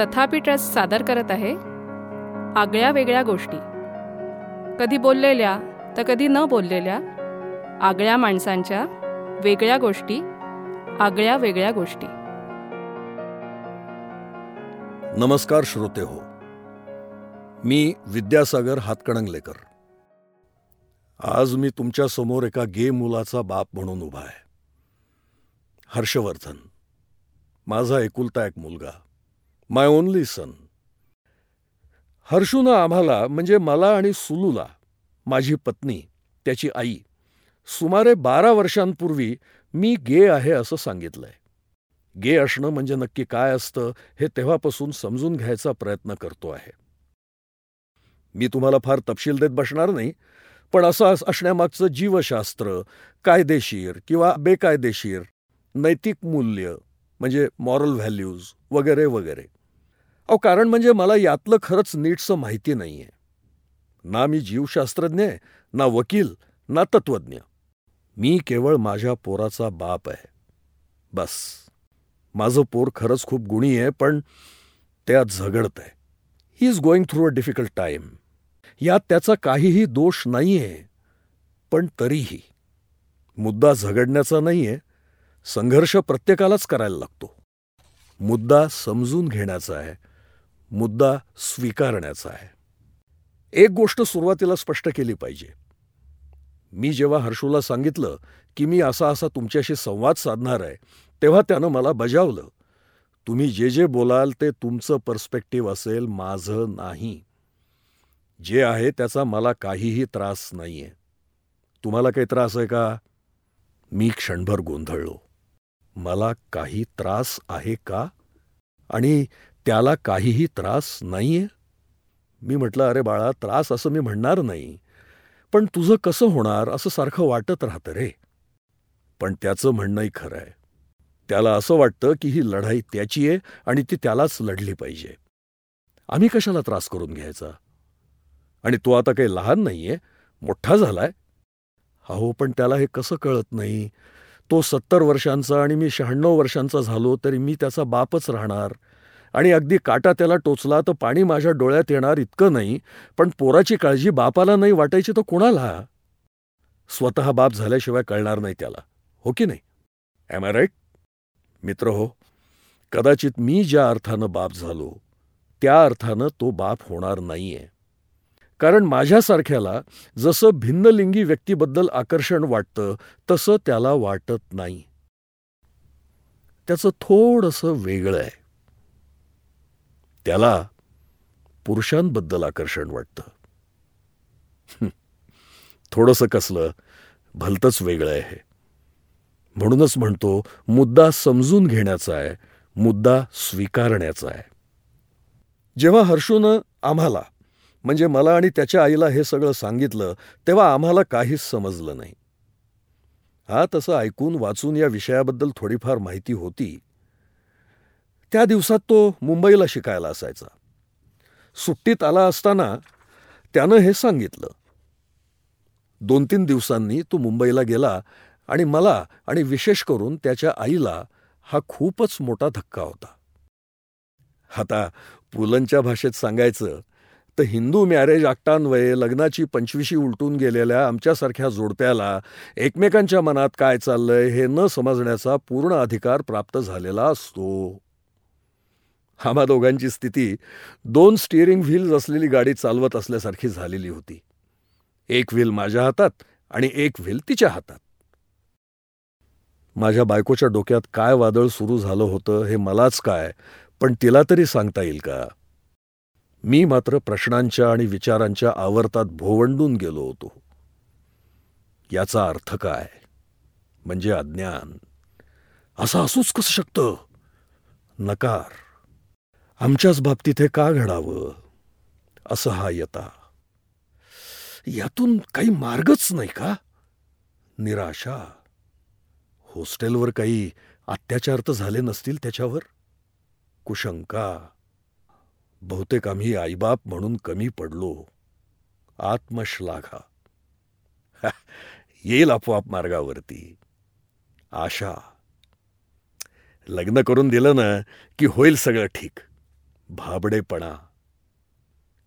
तथापि ट्रस्ट सादर करत आहे आगळ्या वेगळ्या गोष्टी. कधी बोललेल्या तर कधी न बोललेल्या आगळ्या माणसांच्या वेगळ्या गोष्टी आगळ्या वेगळ्या गोष्टी. नमस्कार श्रोते हो. मी विद्यासागर हातकणंगलेकर. आज मी तुमच्यासमोर एका गे मुलाचा बाप म्हणून उभा आहे. हर्षवर्धन माझा एकुलता एक मुलगा. माय ओनली सन हर्षूनं आम्हाला म्हणजे मला आणि सुलूला माझी पत्नी त्याची आई सुमारे बारा वर्षांपूर्वी मी गे आहे असं सांगितलंय. गे असणं म्हणजे नक्की काय असतं हे तेव्हापासून समजून घ्यायचा प्रयत्न करतो आहे. मी तुम्हाला फार तपशील देत बसणार नाही पण असं असण्यामागचं जीवशास्त्र कायदेशीर किंवा बेकायदेशीर नैतिक मूल्य म्हणजे मॉरल व्हॅल्यूज वगैरे वगैरे. अहो कारण म्हणजे मला यातलं खरंच नीटसं माहिती नाही आहे ना मी जीवशास्त्रज्ञ आहे ना वकील ना तत्वज्ञ मी केवळ माझ्या पोराचा बाप आहे. बस. माझं पोर खरंच खूप गुणी आहे पण त्यात झगडत आहे. He is going through a difficult time यात त्याचा काहीही दोष नाही आहे पण तरीही. मुद्दा झगडण्याचा नाही आहे संघर्ष प्रत्येकालाच करायला लागतो. मुद्दा समजून घेण्याचा आहे मुद्दा स्वीकारण्याचा आहे. एक गोष्ट सुरुवातीला स्पष्ट केली पाहिजे. मी जेव्हा हर्षूला सांगितलं की मी असा असा तुमच्याशी संवाद साधणार आहे तेव्हा त्यानं मला बजावलं. तुम्ही जे जे बोलाल ते तुमचं पर्स्पेक्टिव्ह असेल माझं नाही. जे आहे त्याचा मला काहीही त्रास नाहीये. तुम्हाला काही त्रास आहे का? मी क्षणभर गोंधळलो. मला काही त्रास आहे का? आणि त्याला काहीही त्रास नाहीये? मी म्हटलं अरे बाळा त्रास असं मी म्हणणार नाही. पण तुझं कसं होणार असं सारखं वाटत राहतं रे. पण त्याचं म्हणणंही खरं आहे. त्याला असं वाटतं की ही लढाई त्याची आहे आणि ती त्यालाच लढली पाहिजे. आम्ही कशाला त्रास करून घ्यायचा? आणि तो आता काही लहान नाहीये मोठा झालाय. अहो पण त्याला हे कसं कळत नाही? तो सत्तर वर्षांचा आणि मी शहाण्णव वर्षांचा झालो तरी मी त्याचा बापच राहणार. आणि अगदी काटा त्याला टोचला तर पाणी माझ्या डोळ्यात येणार इतकं नाही पण पोराची काळजी बापाला नाही वाटायची तर कोणाला? स्वतः बाप झाल्याशिवाय कळणार नाही त्याला. हो की नाही? ॲम आय राईट मित्र हो कदाचित मी ज्या अर्थानं बाप झालो त्या अर्थानं तो बाप होणार नाहीये. कारण माझ्यासारख्याला जसं भिन्नलिंगी व्यक्तीबद्दल आकर्षण वाटतं तसं त्याला वाटत नाही. त्याचं थोडंसं वेगळं आहे. त्याला पुरुषांबद्दल आकर्षण वाटतं. थोडंसं कसलं भलतंच वेगळं आहे म्हणूनच म्हणतो मुद्दा समजून घेण्याचा आहे मुद्दा स्वीकारण्याचा आहे. जेव्हा हर्षूनं आम्हाला म्हणजे मला आणि त्याच्या आईला हे सगळं सांगितलं तेव्हा आम्हाला काहीच समजलं नाही. हा तसं ऐकून वाचून या विषयाबद्दल थोडीफार माहिती होती. त्या दिवसात तो मुंबईला शिकायला असायचा. सुट्टीत आला असताना त्यानं हे सांगितलं. दोन तीन दिवसांनी तो मुंबईला गेला आणि मला आणि विशेष करून त्याच्या आईला हा खूपच मोठा धक्का होता. आता पुलंच्या भाषेत सांगायचं तर हिंदू मॅरेज आक्टांवये लग्नाची पंचवीशी उलटून गेलेल्या आमच्यासारख्या जोडप्याला एकमेकांच्या मनात काय चाललंय हे न समजण्याचा पूर्ण अधिकार प्राप्त झालेला असतो. आम्हा दोघांची स्थिती दोन स्टिअरिंग व्हील्स असलेली गाडी चालवत असल्यासारखी झालेली होती. एक व्हील माझ्या हातात आणि एक व्हील तिच्या हातात. माझ्या बायकोच्या डोक्यात काय वादळ सुरू झालं होतं हे मलाच काय पण तिला तरी सांगता येईल का? मी मात्र प्रश्नांच्या आणि विचारांच्या आवर्तात भोवंडून गेलो होतो. याचा अर्थ काय? म्हणजे अज्ञान. असं असूच कसं शकतं? नकार. आमच्याच बाबतीत हे का घडावं? असं हा येता यातून काही मार्गच नाही का? निराशा. हॉस्टेलवर काही अत्याचार तर झाले नसतील त्याच्यावर? कुशंका. बहुतेक आम्ही आईबाप म्हणून कमी पडलो. आत्मश्लाघा. येईल आपोआप मार्गावरती. आशा. लग्न करून दिलं ना की होईल सगळं ठीक. भाबडेपणा.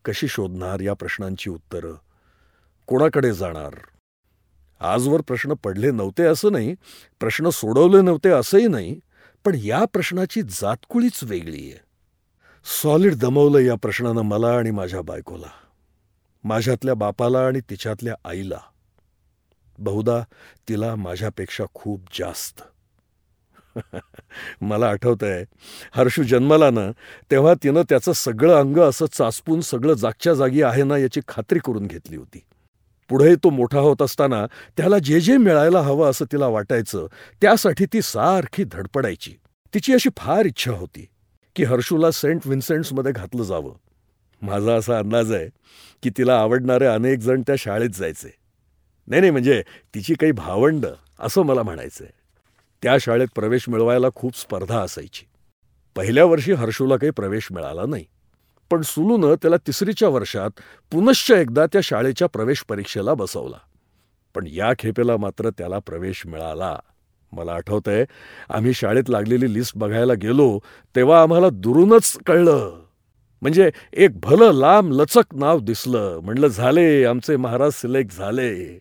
कशी शोधणार या प्रश्नांची उत्तरं? कोणाकडे जाणार? आजवर प्रश्न पडले नव्हते असं नाही प्रश्न सोडवले नव्हते असंही नाही पण या प्रश्नाची जातकुळीच वेगळी आहे. सॉलिड दमवलं या प्रश्नानं मला आणि माझ्या बायकोला. माझ्यातल्या बापाला आणि तिच्यातल्या आईला. बहुधा तिला माझ्यापेक्षा खूप जास्त. मला आठवतंय हर्षू जन्माला ना तेव्हा तिनं त्याचं सगळं अंग असं चाचपून सगळं जागच्या जागी आहे ना याची खात्री करून घेतली होती. पुढे तो मोठा होत असताना त्याला जे जे मिळायला हवं असं तिला वाटायचं त्यासाठी ती सारखी धडपडायची. तिची अशी फार इच्छा होती. की हर्षूला सेंट विन्सेंट्समध्ये घातलं जावं. माझा असा अंदाज आहे की तिला आवडणारे अनेक जण त्या शाळेत जायचे. नाही नाही म्हणजे तिची काही भावंड असं मला म्हणायचंय. त्या शाळेत प्रवेश मिळवायला खूप स्पर्धा असायची. पहिल्या वर्षी हर्षूला काही प्रवेश मिळाला नाही. पण सुलूनं त्याला तिसरीच्या वर्षात पुनश्च एकदा त्या शाळेच्या प्रवेश परीक्षेला बसवला. पण या खेपेला मात्र त्याला प्रवेश मिळाला. मला आठवतंय आम्ही शाळेत लागलेली लिस्ट बघायला गेलो तेव्हा आम्हाला दुरूनच कळलं. म्हणजे एक भलं लांब लचक नाव दिसलं. म्हणलं झाले आमचे महाराज सिलेक्ट झाले.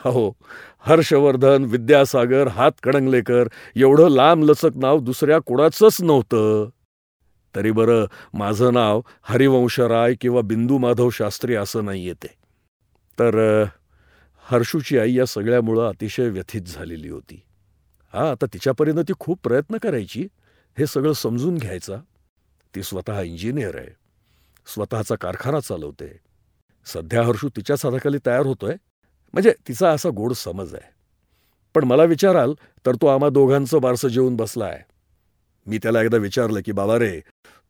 हो हर्षवर्धन विद्यासागर हातकणंगलेकर एवढं लांब लचक नाव दुसऱ्या कोणाचंच नव्हतं. तरी बरं माझं नाव हरिवंशराय किंवा बिंदू माधव शास्त्री असं नाही येते तर हर्षूची आई या सगळ्यामुळं अतिशय व्यथित झालेली होती. हा आता तिच्यापर्यंत ती खूप प्रयत्न करायची. हे सगळं समजून घ्यायचा. ती स्वतः इंजिनियर आहे. स्वतःचा कारखाना चालवते. सध्या हर्षू तिच्याच हाताखाली तयार होतोय. म्हणजे तिचा असा गोड समज आहे. पण मला विचाराल तर तो आम्हा दोघांचं बारसं जेवून बसलाय मी त्याला एकदा विचारलं की बाबा रे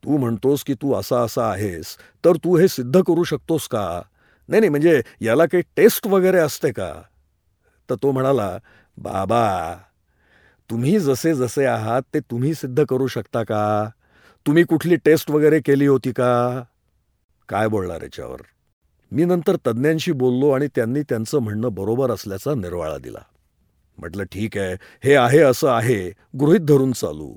तू म्हणतोस की तू असा असा आहेस तर तू हे सिद्ध करू शकतोस का? नाही नाही म्हणजे याला काही टेस्ट वगैरे असते का? तर तो म्हणाला बाबा तुम्ही जसे जसे आहात ते तुम्ही सिद्ध करू शकता का? तुम्ही कुठली टेस्ट वगैरे केली होती का? काय बोलणार याच्यावर? मी नंतर तज्ज्ञांशी बोललो आणि त्यांनी त्यांचं म्हणणं बरोबर असल्याचा निर्वाळा दिला. म्हटलं ठीक आहे. हे आहे असं आहे. गृहित धरून चालू.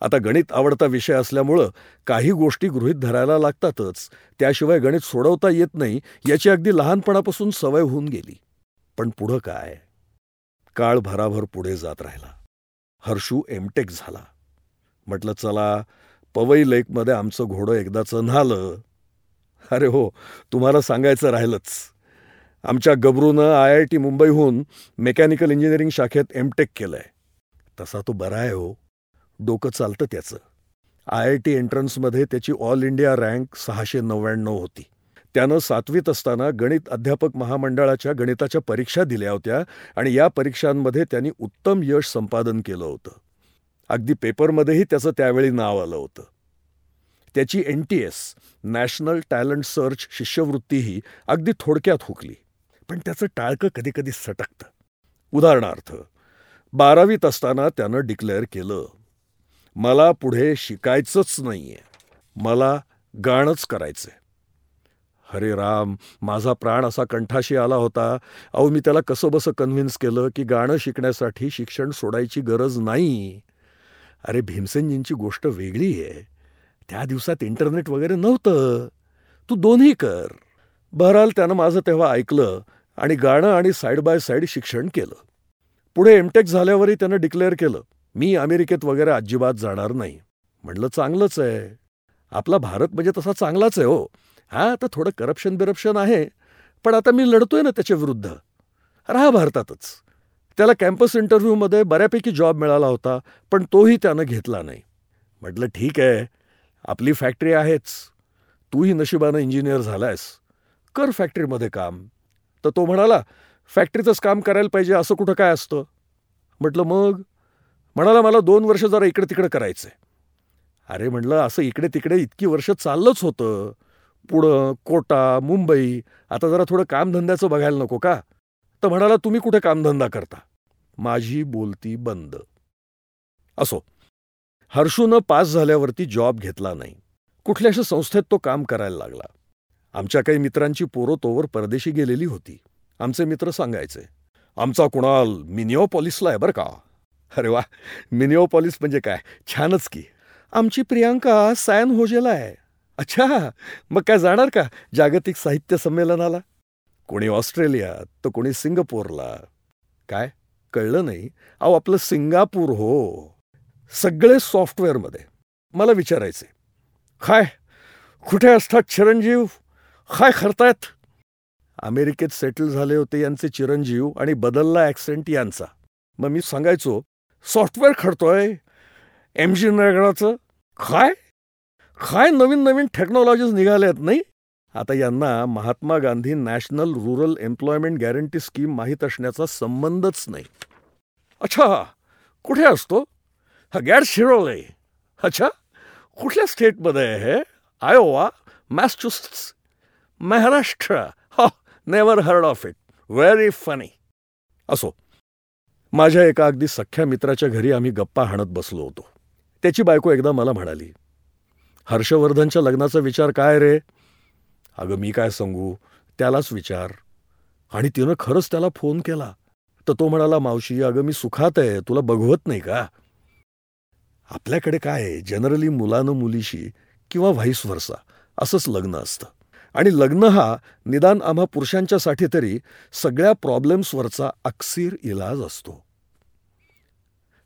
आता गणित आवडता विषय असल्यामुळं काही गोष्टी गृहित धरायला लागतातच. त्याशिवाय गणित सोडवता येत नाही याची अगदी लहानपणापासून सवय होऊन गेली. पण पुढं काय? काळ भराभर पुढे जात राहिला. हर्षू एमटेक झाला. म्हटलं चला पवई लेकमध्ये आमचं घोडं एकदाचं न्हालं. अरे हो तुम्हाला सांगायचं राहिलंच. आमच्या गबरूनं आय आय टी मुंबईहून मेकॅनिकल इंजिनिअरिंग शाखेत एमटेक केलंय. तसा तो बरा आहे हो. डोकं चालतं त्याचं. आय आय टी एंट्रन्समध्ये त्याची ऑल इंडिया रँक सहाशे नव्याण्णव होती. त्यानं सातवीत असताना गणित अध्यापक महामंडळाच्या गणिताच्या परीक्षा दिल्या होत्या आणि या परीक्षांमध्ये त्यांनी उत्तम यश संपादन केलं होतं. अगदी पेपरमध्येही त्याचं त्यावेळी नाव आलं होतं. त्याची N T S national talent search शिष्यवृत्तीही अगदी थोडक्यात हुकली. पण त्याचं टाळकं कधीकधी सटकतं. उदाहरणार्थ बारावीत असताना त्यानं डिक्लेअर केलं मला पुढे शिकायचंच नाहीये. मला गाणंच करायचंय. अरे राम माझा प्राण असा कंठाशी आला होता. अहो मी त्याला कसं बसं कन्व्हिन्स केलं की गाणं शिकण्यासाठी शिक्षण सोडायची गरज नाही. अरे भीमसेनजींची गोष्ट वेगळी आहे. त्या दिवसात इंटरनेट वगैरे नव्हतं. तू दोन्ही कर. बहराल त्यानं माझं तेव्हा ऐकलं आणि गाणं आणि साईड बाय साईड शिक्षण केलं. पुढे एमटेक झाल्यावरही त्यानं डिक्लेअर केलं मी अमेरिकेत वगैरे अजिबात जाणार नाही. म्हणलं चांगलंच आहे. आपला भारत म्हणजे तसा चांगलाच आहे हो. हा आता थोडं करप्शन बिरप्शन आहे पण आता मी लढतोय ना त्याच्या विरुद्ध. राहा भारतातच. त्याला कॅम्पस इंटरव्ह्यूमध्ये बऱ्यापैकी जॉब मिळाला होता पण तोही त्यानं घेतला नाही. म्हटलं ठीक आहे आपली फॅक्टरी आहेच. तूही नशिबानं इंजिनियर झालायस. कर फॅक्टरीमध्ये काम. तर तो म्हणाला फॅक्टरीचंच काम करायला पाहिजे असं कुठं काय असतं? म्हटलं मग? म्हणाला मला दोन वर्ष जरा इकडे तिकडे करायचंय. अरे म्हटलं असं इकडे तिकडे इतकी वर्ष चाललंच होतं. पुणं कोटा मुंबई आता जरा थोडं कामधंद्याचं बघायला नको का? तर म्हणाला तुम्ही कुठे कामधंदा करता? माझी बोलती बंद. असो. हर्षूनं पास झाल्यावरती जॉब घेतला नाही. कुठल्याशा संस्थेत तो काम करायला लागला. आमच्या काही मित्रांची पोरं तोवर परदेशी गेलेली होती. आमचे मित्र सांगायचे आमचा कुणाल मिनिओपॉलिसला आहे बरं का? अरे वा! मिनिओपॉलिस म्हणजे काय? छानच की. आमची प्रियांका सॅन होजेला आहे. अच्छा मग काय जाणार का? जागतिक साहित्य संमेलनाला? कोणी ऑस्ट्रेलियात तर कोणी सिंगापूरला. काय? कळलं नाही. अहो आपलं सिंगापूर हो. सगळे सॉफ्टवेअरमध्ये. मला विचारायचे काय कुठे असतात चिरंजीव? काय करतायत अमेरिकेत सेटल झाले होते यांचे चिरंजीव आणि बदलला ॲक्सेंट यांचा. मग मी सांगायचो सॉफ्टवेअर खडतोय? M G नगराचं? काय काय नवीन नवीन टेक्नॉलॉजीज निघाल्यात नाही? आता यांना Mahatma Gandhi national rural employment guarantee scheme माहीत असण्याचा संबंधच नाही. अच्छा कुठे असतो? हा गॅड शिरोले अच्छा कुठल्या स्टेटमध्ये आहे? Iowa Massachusetts Maharashtra. हा never heard of it very funny असो माझ्या एका अगदी सख्ख्या मित्राच्या घरी आम्ही गप्पा हाणत बसलो होतो. त्याची बायको एकदा मला म्हणाली हर्षवर्धनच्या लग्नाचा विचार काय रे? अगं मी काय सांगू? त्यालाच विचार. आणि तिनं खरंच त्याला फोन केला. तर तो म्हणाला मावशी अगं मी सुखात आहे. तुला बघवत नाही का? आपल्याकडे काय आहे? जनरली मुलानं मुलीशी किंवा व्हाईस वर्सा. असंच लग्न असतं. आणि लग्न हा निदान आम्हा पुरुषांच्यासाठी तरी सगळ्या प्रॉब्लेम्सवरचा अक्सीर इलाज असतो.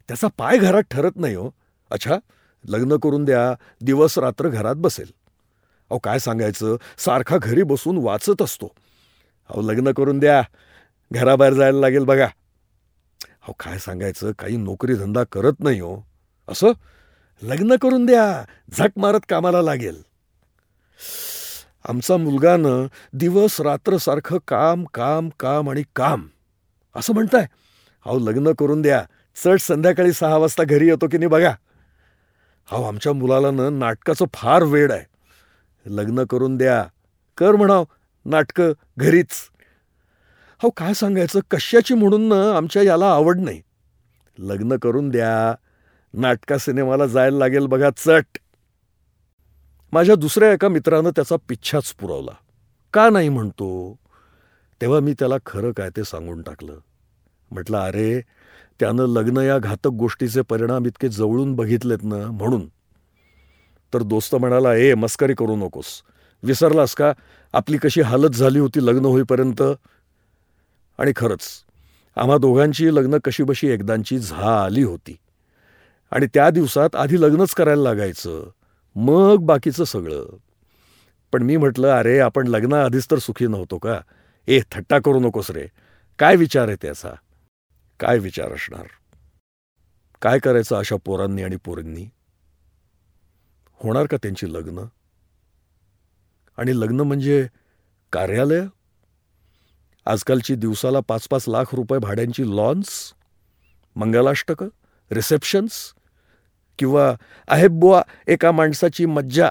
त्याचा पाय घरात ठरत नाही हो. अच्छा. लग्न करून द्या दिवस रात्र घरात बसेल. अहो काय सांगायचं? सारखा घरी बसून वाचत असतो. अहो लग्न करून द्या. घराबाहेर जायला लागेल बघा. अहो काय सांगायचं? काही नोकरी धंदा करत नाही हो. असं? लग्न करून द्या. झक मारत कामाला लागेल. आमचा मुलगानं दिवस रात्र सारखं काम काम काम आणि काम असं म्हणताय. अहो लग्न करून द्या. चट संध्याकाळी सहा वाजता घरी येतो की नाही बघा. अहो आमच्या मुलाला ना नाटकाचं फार वेड आहे. लग्न करून द्या. कर म्हणाव नाटकं घरीच. हो काय सांगायचं? कशाची म्हणून ना आमच्या याला आवड नाही. लग्न करून द्या. नाटका सिनेमाला जायला लागेल बघा चट. माझ्या दुसऱ्या एका मित्रानं त्याचा पिच्छाच पुरवला. का नाही म्हणतो? तेव्हा मी त्याला खरं काय ते सांगून टाकलं. म्हटलं अरे त्यानं लग्न या घातक गोष्टीचे परिणाम इतके जवळून बघितलेत ना म्हणून. तर दोस्त म्हणाला ए मस्करी करू नकोस. विसरलास का? आपली कशी हालत झाली होती लग्न होईपर्यंत? आणि खरंच आम्हा दोघांची लग्न कशीबशी एकदांची झा आली होती. आणि त्या दिवसात आधी लग्नच करायला लागायचं. मग बाकीचं सगळं. पण मी म्हटलं अरे आपण लग्नाआधीच तर सुखी नव्हतो का? ए थट्टा करू नकोस रे. काय विचार आहे त्याचा? काय विचार असणार? काय करायचं अशा पोरांनी आणि पोरींनी? होणार का त्यांची लग्न? आणि लग्न म्हणजे कार्यालय? आजकालची दिवसाला पाच पाच लाख रुपये भाड्यांची लॉन्स? मंगलाष्टकं? रिसेप्शन्स? किंवा बुवा एका माणसाची मज्जा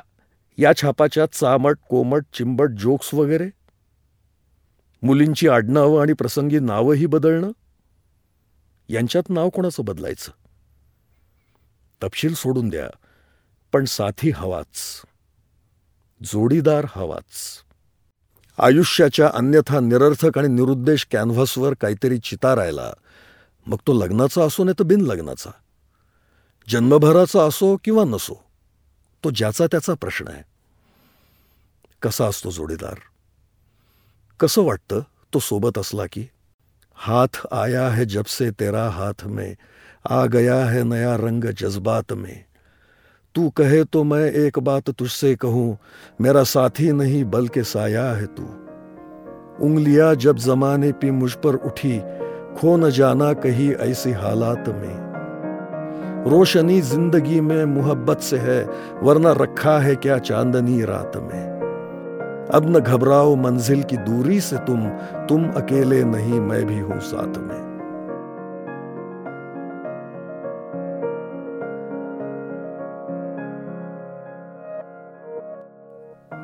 या छापाच्या चामट कोमट चिंबट जोक्स वगैरे? मुलींची आडनावं आणि प्रसंगी नावंही बदलणं? यांच्यात नाव कोणाचं बदलायचं? तपशील सोडून द्या पण साथी हवाच जोडीदार हवाच. आयुष्याच्या अन्यथा निरर्थक आणि निरुद्देश कॅनव्हासवर काहीतरी चितारायला मग तो लग्नाचा असो नाही तर बिनलग्नाचा. जन्मभराचा असो किंवा नसो तो ज्याचा त्याचा प्रश्न आहे. कसा असतो जोडीदार? कसं वाटतं तो सोबत असला की? हाथ आया है जब से तेरा हाथ में, आ गया है नया रंग जज्बात में। तू कहे तो मैं एक बात तुझसे कहूँ, मेरा साथी नहीं बल्कि साया है तू। उंगलियाँ जब जमाने पे मुझ पर उठी, खो न जाना कहीं ऐसी हालात में। रोशनी ज़िंदगी में मोहब्बत से है, वरना रखा है क्या चांदनी रात में? अब न घबराओ मंजिल की दूरी से तुम तुम अकेले नहीं मैं भी हूं साथ में।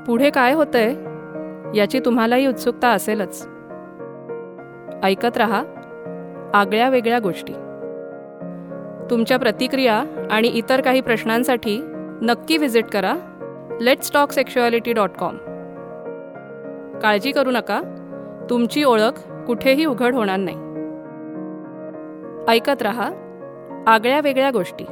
पुढे काय होतंय याची तुम्हालाही उत्सुकता असेलच. ऐकत रहा आगळ्या वेगळ्या गोष्टी. तुमच्या प्रतिक्रिया आणि इतर काही प्रश्नांसाठी नक्की व्हिजिट करा. Let's talk sexuality dot com काळजी करू नका. तुमची ओळख कुठेही उघड होणार नाही. ऐकत रहा. आगळ्या वेगळ्या गोष्टी.